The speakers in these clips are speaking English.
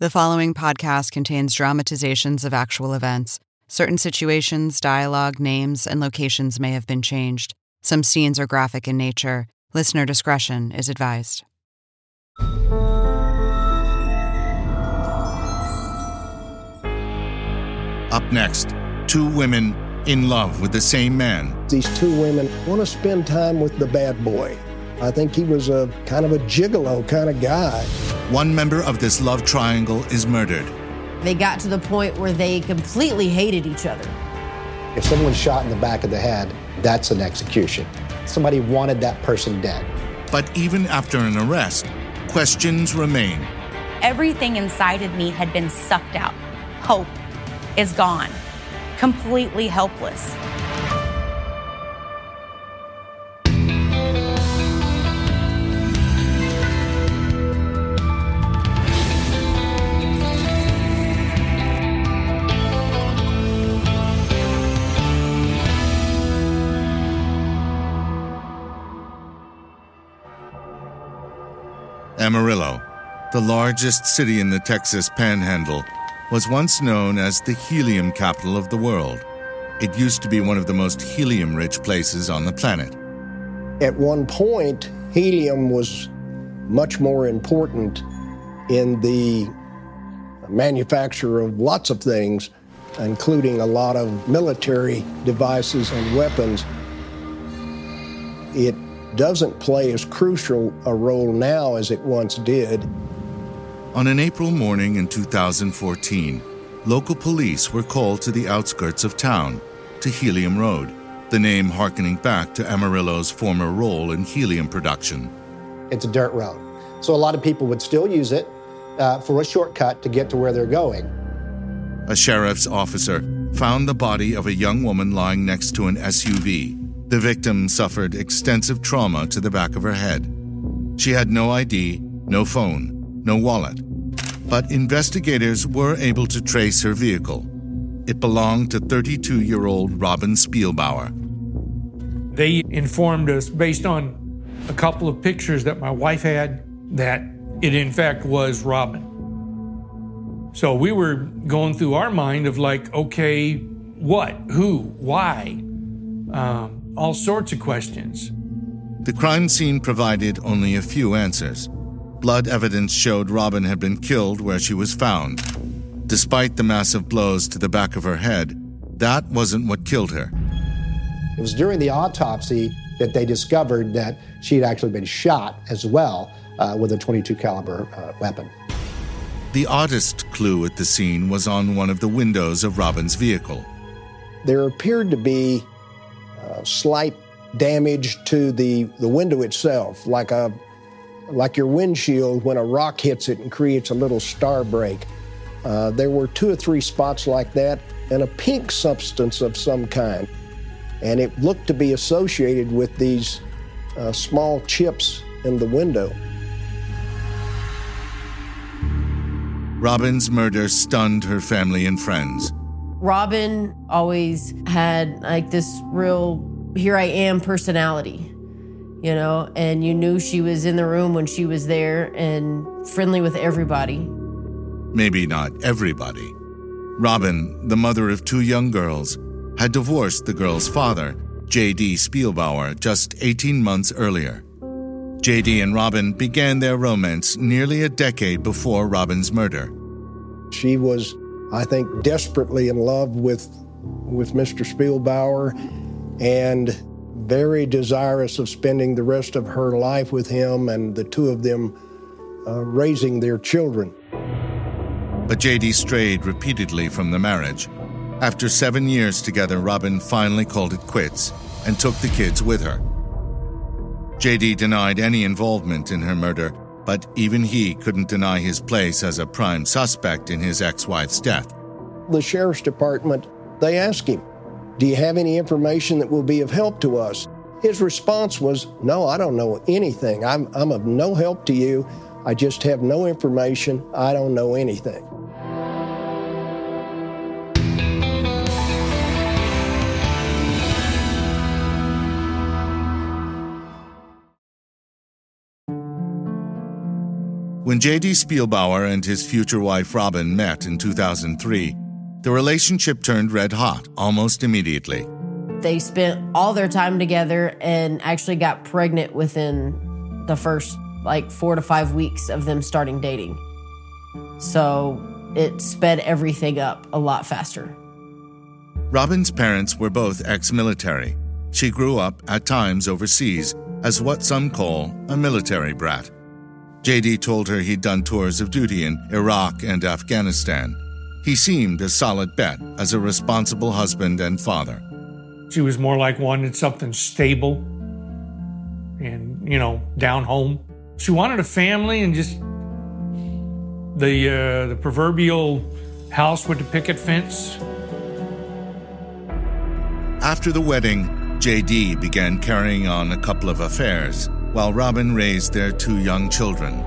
The following podcast contains dramatizations of actual events. Certain situations, dialogue, names, and locations may have been changed. Some scenes are graphic in nature. Listener discretion is advised. Up next, two women in love with the same man. These two women want to spend time with the bad boy. I think he was a kind of a gigolo kind of guy. One member of this love triangle is murdered. They got to the point where they completely hated each other. If someone's shot in the back of the head, that's an execution. Somebody wanted that person dead. But even after an arrest, questions remain. Everything inside of me had been sucked out. Hope is gone. Completely helpless. Amarillo, the largest city in the Texas panhandle, was once known as the helium capital of the world. It used to be one of the most helium rich places on the planet. At one point, helium was much more important in the manufacture of lots of things, including a lot of military devices and weapons. It doesn't play as crucial a role now as it once did. On an April morning in 2014, local police were called to the outskirts of town, to Helium Road, the name harkening back to Amarillo's former role in helium production. It's a dirt road. So a lot of people would still use it uh, for a shortcut to get to where they're going. A sheriff's officer found the body of a young woman lying next to an SUV. The victim suffered extensive trauma to the back of her head. She had no ID, no phone, no wallet. But investigators were able to trace her vehicle. It belonged to 32 year old Robin Spielbauer. They informed us, based on a couple of pictures that my wife had, that it in fact was Robin. So we were going through our mind of like, okay, what, who, why, um, all sorts of questions. The crime scene provided only a few answers. Blood evidence showed Robin had been killed where she was found. Despite the massive blows to the back of her head, that wasn't what killed her. It was during the autopsy that they discovered that she had actually been shot as well uh, with a 22 caliber uh, weapon. The oddest clue at the scene was on one of the windows of Robin's vehicle. There appeared to be slight damage to the, the window itself, like a like your windshield when a rock hits it and creates a little star break. Uh, there were two or three spots like that, and a pink substance of some kind, and it looked to be associated with these uh, small chips in the window. Robin's murder stunned her family and friends. Robin always had like this real here I am personality, you know, and you knew she was in the room when she was there and friendly with everybody. Maybe not everybody. Robin, the mother of two young girls, had divorced the girl's father, J.D. Spielbauer, just 18 months earlier. J.D. and Robin began their romance nearly a decade before Robin's murder. She was, I think, desperately in love with, with Mr. Spielbauer and very desirous of spending the rest of her life with him and the two of them uh, raising their children. But JD strayed repeatedly from the marriage. After seven years together, Robin finally called it quits and took the kids with her. JD denied any involvement in her murder, but even he couldn't deny his place as a prime suspect in his ex wife's death. The sheriff's department, they asked him, Do you have any information that will be of help to us? His response was, No, I don't know anything. I'm, I'm of no help to you. I just have no information. I don't know anything. When J.D. Spielbauer and his future wife Robin met in 2003, the relationship turned red hot almost immediately. They spent all their time together and actually got pregnant within the first like four to five weeks of them starting dating. So it sped everything up a lot faster. Robin's parents were both ex military. She grew up, at times overseas, as what some call a military brat. JD told her he'd done tours of duty in Iraq and Afghanistan. He seemed a solid bet as a responsible husband and father. She was more like wanted something stable and, you know, down home. She wanted a family and just the uh, the proverbial house with the picket fence. After the wedding, JD began carrying on a couple of affairs while Robin raised their two young children.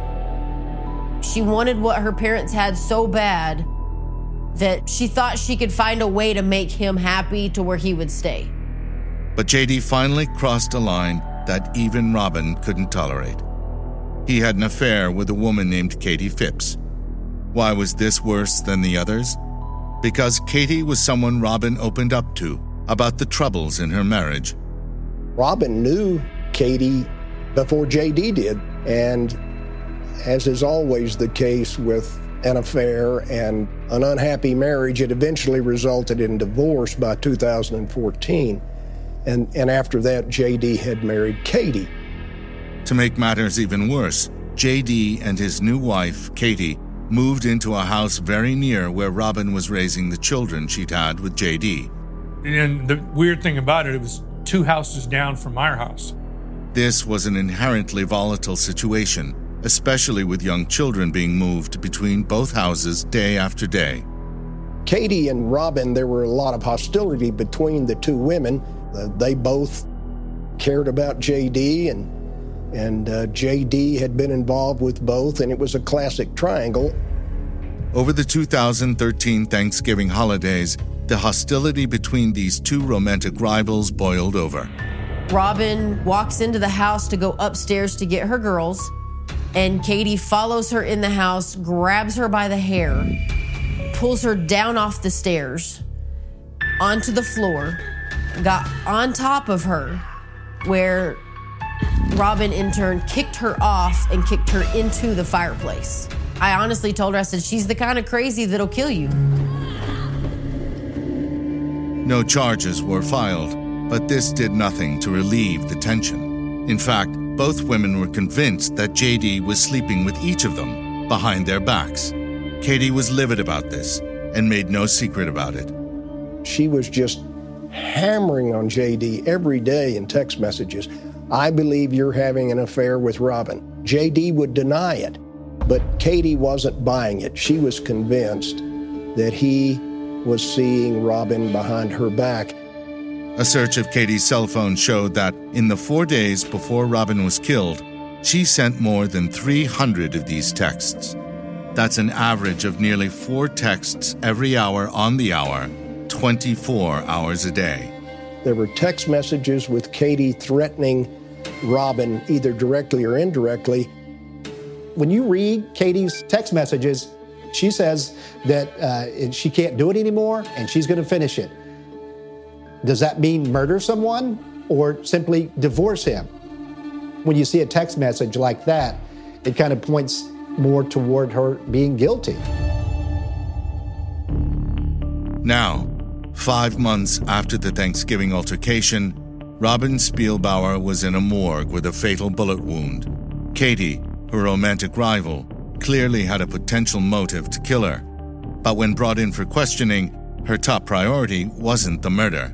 She wanted what her parents had so bad that she thought she could find a way to make him happy to where he would stay. But JD finally crossed a line that even Robin couldn't tolerate. He had an affair with a woman named Katie Phipps. Why was this worse than the others? Because Katie was someone Robin opened up to about the troubles in her marriage. Robin knew Katie before JD did, and as is always the case with an affair and an unhappy marriage, it eventually resulted in divorce by 2014. And, and after that, JD had married Katie. To make matters even worse, JD and his new wife, Katie, moved into a house very near where Robin was raising the children she'd had with JD. And the weird thing about it, it was two houses down from our house. This was an inherently volatile situation especially with young children being moved between both houses day after day. Katie and Robin, there were a lot of hostility between the two women. Uh, they both cared about JD, and and uh, JD had been involved with both, and it was a classic triangle. Over the 2013 Thanksgiving holidays, the hostility between these two romantic rivals boiled over. Robin walks into the house to go upstairs to get her girls and Katie follows her in the house, grabs her by the hair, pulls her down off the stairs onto the floor, got on top of her, where Robin in turn kicked her off and kicked her into the fireplace. I honestly told her, I said, she's the kind of crazy that'll kill you. No charges were filed, but this did nothing to relieve the tension. In fact, both women were convinced that JD was sleeping with each of them behind their backs. Katie was livid about this and made no secret about it. She was just hammering on JD every day in text messages. I believe you're having an affair with Robin. JD would deny it, but Katie wasn't buying it. She was convinced that he was seeing Robin behind her back a search of Katie's cell phone showed that in the four days before Robin was killed, she sent more than 300 of these texts. That's an average of nearly four texts every hour on the hour, 24 hours a day. There were text messages with Katie threatening Robin either directly or indirectly. When you read Katie's text messages, she says that uh, she can't do it anymore and she's going to finish it. Does that mean murder someone or simply divorce him? When you see a text message like that, it kind of points more toward her being guilty. Now, five months after the Thanksgiving altercation, Robin Spielbauer was in a morgue with a fatal bullet wound. Katie, her romantic rival, clearly had a potential motive to kill her. But when brought in for questioning, her top priority wasn't the murder.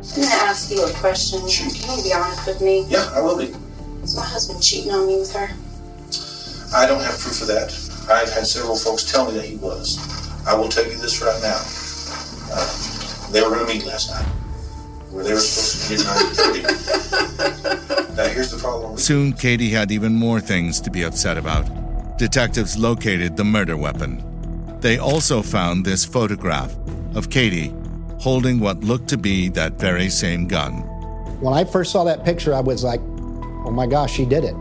I'm gonna ask you a question. Sure. Can you be honest with me? Yeah, I will be. Is my husband cheating on me with her? I don't have proof of that. I've had several folks tell me that he was. I will tell you this right now. Uh, they were going to meet last night. Where they were supposed to meet at 9.30. now here's the problem. Soon, Katie had even more things to be upset about. Detectives located the murder weapon. They also found this photograph of Katie holding what looked to be that very same gun. When I first saw that picture, I was like, oh my gosh, she did it.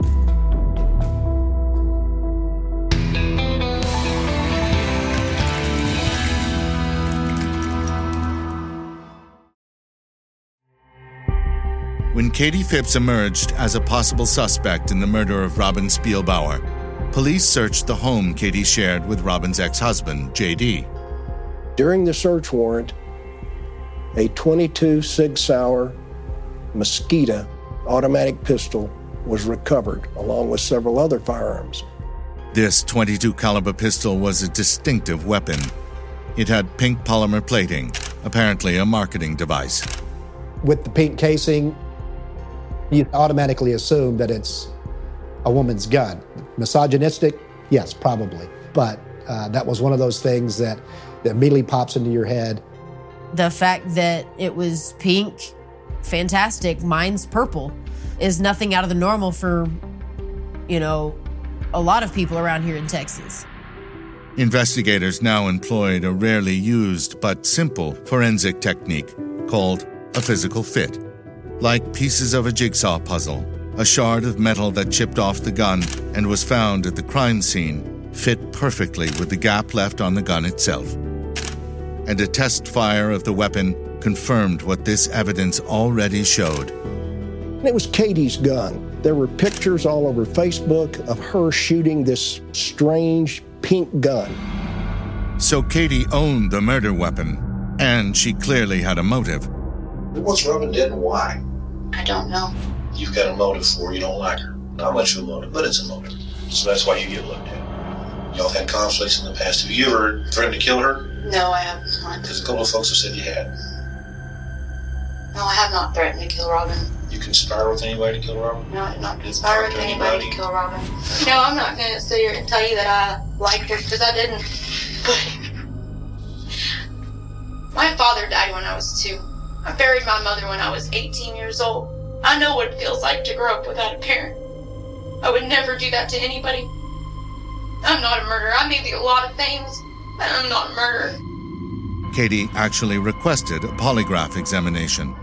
When Katie Phipps emerged as a possible suspect in the murder of Robin Spielbauer, police searched the home Katie shared with Robin's ex husband, JD. During the search warrant, a 22 Sig Sauer Mosquito automatic pistol was recovered, along with several other firearms. This 22 caliber pistol was a distinctive weapon. It had pink polymer plating, apparently a marketing device. With the pink casing, you automatically assume that it's a woman's gun. Misogynistic? Yes, probably. But uh, that was one of those things that, that immediately pops into your head. The fact that it was pink, fantastic. Mine's purple is nothing out of the normal for, you know, a lot of people around here in Texas. Investigators now employed a rarely used but simple forensic technique called a physical fit. Like pieces of a jigsaw puzzle, a shard of metal that chipped off the gun and was found at the crime scene fit perfectly with the gap left on the gun itself. And a test fire of the weapon confirmed what this evidence already showed. It was Katie's gun. There were pictures all over Facebook of her shooting this strange pink gun. So Katie owned the murder weapon, and she clearly had a motive. What's Robin dead and why? I don't know. You've got a motive for her. You don't like her. Not much of a motive, but it's a motive. So that's why you get looked at. Y'all had conflicts in the past. Have you ever threatened to kill her? No, I have not. Because a couple of folks have said you had. No, I have not threatened to kill Robin. You conspire with anybody to kill Robin? No, I did not conspire with anybody anybody? to kill Robin. No, I'm not going to sit here and tell you that I liked her because I didn't. But my father died when I was two. I buried my mother when I was 18 years old. I know what it feels like to grow up without a parent. I would never do that to anybody. I'm not a murderer. I may be a lot of things, but I'm not a murderer. Katie actually requested a polygraph examination.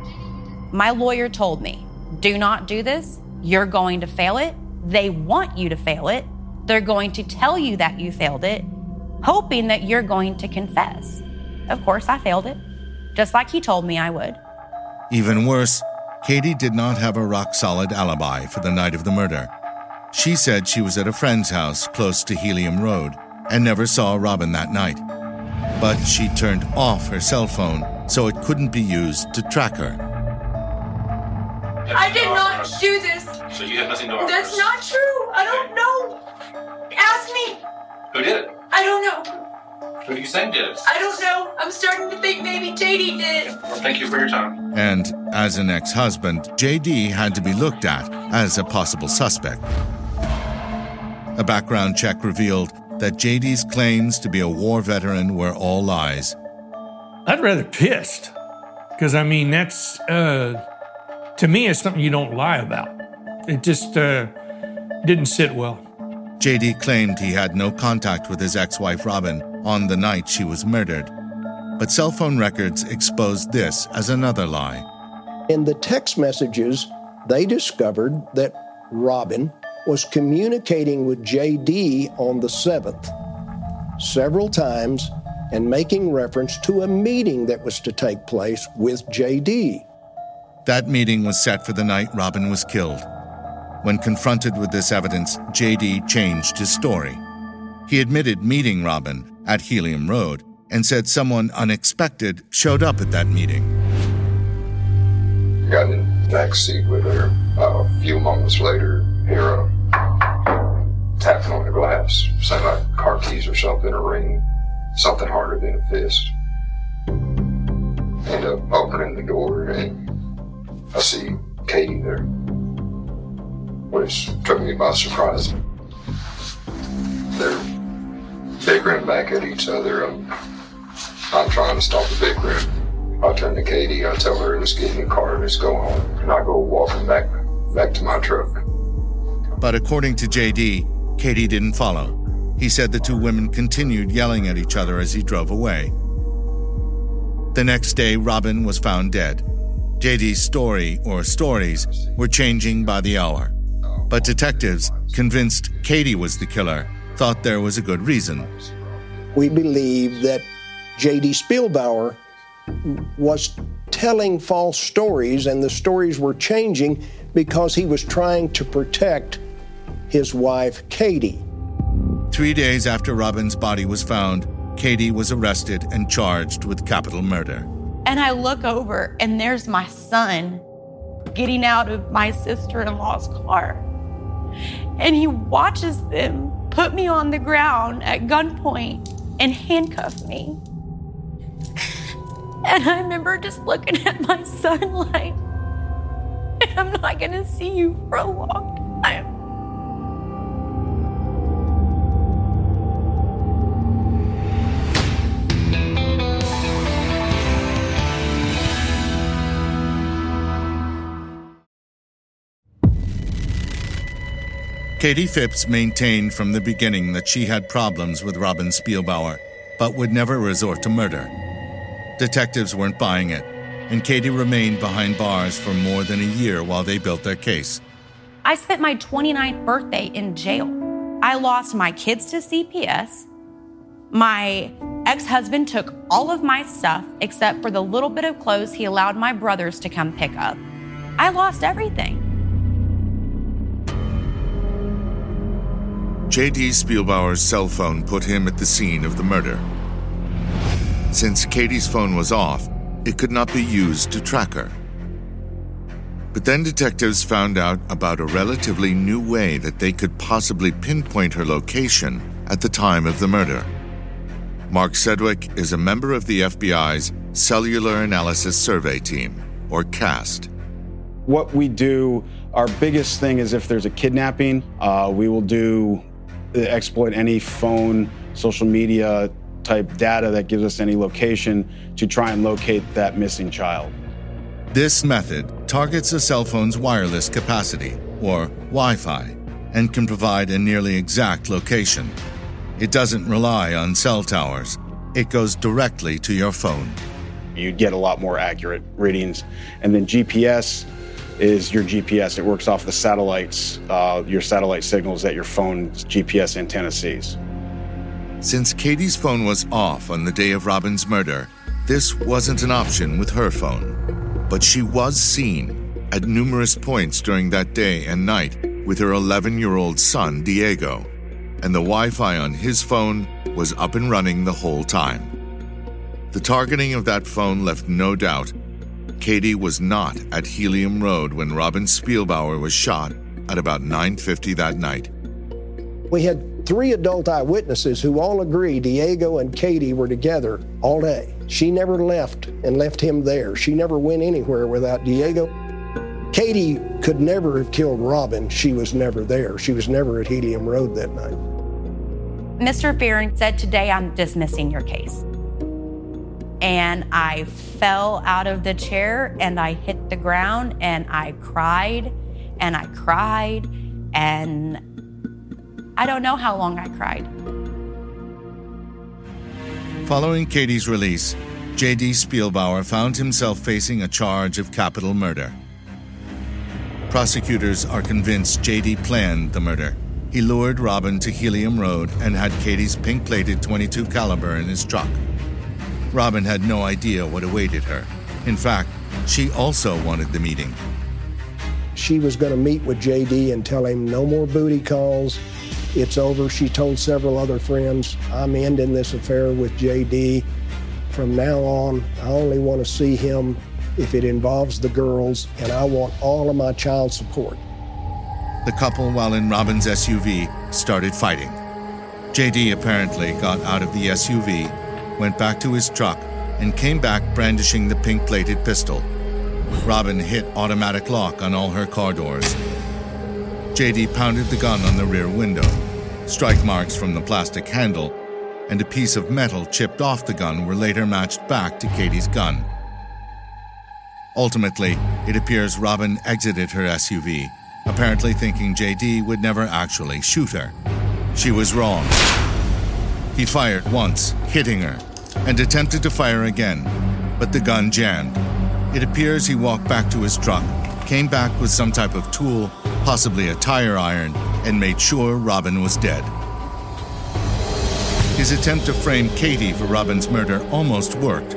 My lawyer told me, do not do this. You're going to fail it. They want you to fail it. They're going to tell you that you failed it, hoping that you're going to confess. Of course, I failed it, just like he told me I would. Even worse, Katie did not have a rock solid alibi for the night of the murder. She said she was at a friend's house close to Helium Road and never saw Robin that night. But she turned off her cell phone so it couldn't be used to track her. I did not do this. So you have nothing to offer That's not true. I don't know. Ask me. Who did it? I don't know. Who do you think did it? I don't know. I'm starting to think maybe JD did. Well, thank you for your time. And as an ex husband, JD had to be looked at as a possible suspect. A background check revealed that JD's claims to be a war veteran were all lies. I'd rather pissed. Because, I mean, that's, uh, to me, it's something you don't lie about. It just uh, didn't sit well. JD claimed he had no contact with his ex wife Robin on the night she was murdered. But cell phone records exposed this as another lie. In the text messages, they discovered that Robin was communicating with JD on the 7th several times and making reference to a meeting that was to take place with JD. That meeting was set for the night Robin was killed. When confronted with this evidence, JD changed his story. He admitted meeting Robin at Helium Road and said someone unexpected showed up at that meeting. Got in the back seat with her. Uh, a few moments later, hear a tapping on the glass, sound like car keys or something, a ring, something harder than a fist. End up opening the door and I see Katie there, which took me by surprise. They're bickering back at each other. I'm, I'm trying to stop the bickering. I turn to Katie. I tell her, let's get in the car and let's go home. And I go walking back back to my truck. But according to JD, Katie didn't follow. He said the two women continued yelling at each other as he drove away. The next day, Robin was found dead. JD's story, or stories, were changing by the hour. But detectives, convinced Katie was the killer, thought there was a good reason. We believe that J.D. Spielbauer was telling false stories, and the stories were changing because he was trying to protect his wife, Katie. Three days after Robin's body was found, Katie was arrested and charged with capital murder. And I look over, and there's my son getting out of my sister in law's car. And he watches them put me on the ground at gunpoint and handcuff me. And I remember just looking at my son like, I'm not going to see you for a long Katie Phipps maintained from the beginning that she had problems with Robin Spielbauer, but would never resort to murder. Detectives weren't buying it, and Katie remained behind bars for more than a year while they built their case. I spent my 29th birthday in jail. I lost my kids to CPS. My ex husband took all of my stuff except for the little bit of clothes he allowed my brothers to come pick up. I lost everything. J.D. Spielbauer's cell phone put him at the scene of the murder. Since Katie's phone was off, it could not be used to track her. But then detectives found out about a relatively new way that they could possibly pinpoint her location at the time of the murder. Mark Sedwick is a member of the FBI's Cellular Analysis Survey Team, or CAST. What we do, our biggest thing is if there's a kidnapping, uh, we will do exploit any phone, social media type data that gives us any location to try and locate that missing child. This method targets a cell phone's wireless capacity, or Wi Fi, and can provide a nearly exact location. It doesn't rely on cell towers, it goes directly to your phone. You'd get a lot more accurate readings. And then GPS is your GPS. It works off the satellites, uh, your satellite signals that your phone's GPS antenna sees. Since Katie's phone was off on the day of Robin's murder, this wasn't an option with her phone. But she was seen at numerous points during that day and night with her 11 year old son, Diego, and the Wi Fi on his phone was up and running the whole time. The targeting of that phone left no doubt Katie was not at Helium Road when Robin Spielbauer was shot at about 9:50 that night. We had three adult eyewitnesses who all agree Diego and Katie were together all day. She never left and left him there. She never went anywhere without Diego. Katie could never have killed Robin. She was never there. She was never at Helium Road that night. Mr. Farren said, Today I'm dismissing your case. And I fell out of the chair and I hit the ground and I cried and I cried and I don't know how long I cried. Following Katie's release, J.D. Spielbauer found himself facing a charge of capital murder. Prosecutors are convinced J.D. planned the murder. He lured Robin to Helium Road and had Katie's pink-plated 22 caliber in his truck. Robin had no idea what awaited her. In fact, she also wanted the meeting. She was going to meet with JD and tell him no more booty calls. It's over. She told several other friends, I'm ending this affair with JD. From now on, I only want to see him if it involves the girls, and I want all of my child support. The couple, while in Robin's SUV, started fighting. JD apparently got out of the SUV went back to his truck, and came back brandishing the pink plated pistol. Robin hit automatic lock on all her car doors. JD pounded the gun on the rear window. Strike marks from the plastic handle and a piece of metal chipped off the gun were later matched back to Katie's gun. Ultimately, it appears Robin exited her SUV, apparently thinking JD would never actually shoot her. She was wrong. He fired once, hitting her, and attempted to fire again, but the gun jammed. It appears he walked back to his truck, came back with some type of tool, possibly a tire iron, and made sure Robin was dead. His attempt to frame Katie for Robin's murder almost worked.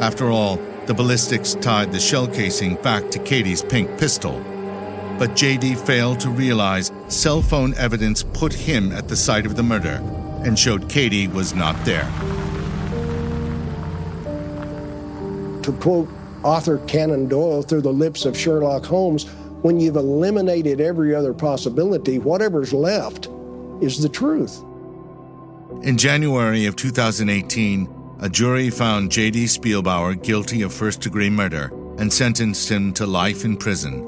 After all, The ballistics tied the shell casing back to Katie's pink pistol. But JD failed to realize cell phone evidence put him at the site of the murder and showed Katie was not there. To quote author Conan Doyle through the lips of Sherlock Holmes, when you've eliminated every other possibility, whatever's left is the truth. In January of 2018, a jury found J.D. Spielbauer guilty of first degree murder and sentenced him to life in prison.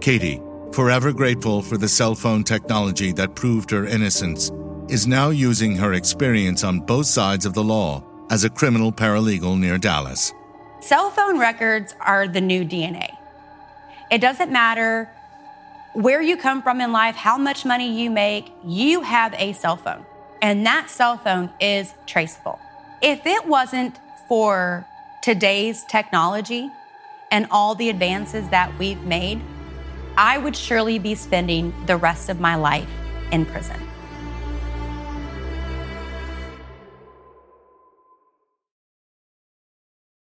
Katie, forever grateful for the cell phone technology that proved her innocence, is now using her experience on both sides of the law as a criminal paralegal near Dallas. Cell phone records are the new DNA. It doesn't matter where you come from in life, how much money you make, you have a cell phone. And that cell phone is traceable. If it wasn't for today's technology and all the advances that we've made, I would surely be spending the rest of my life in prison.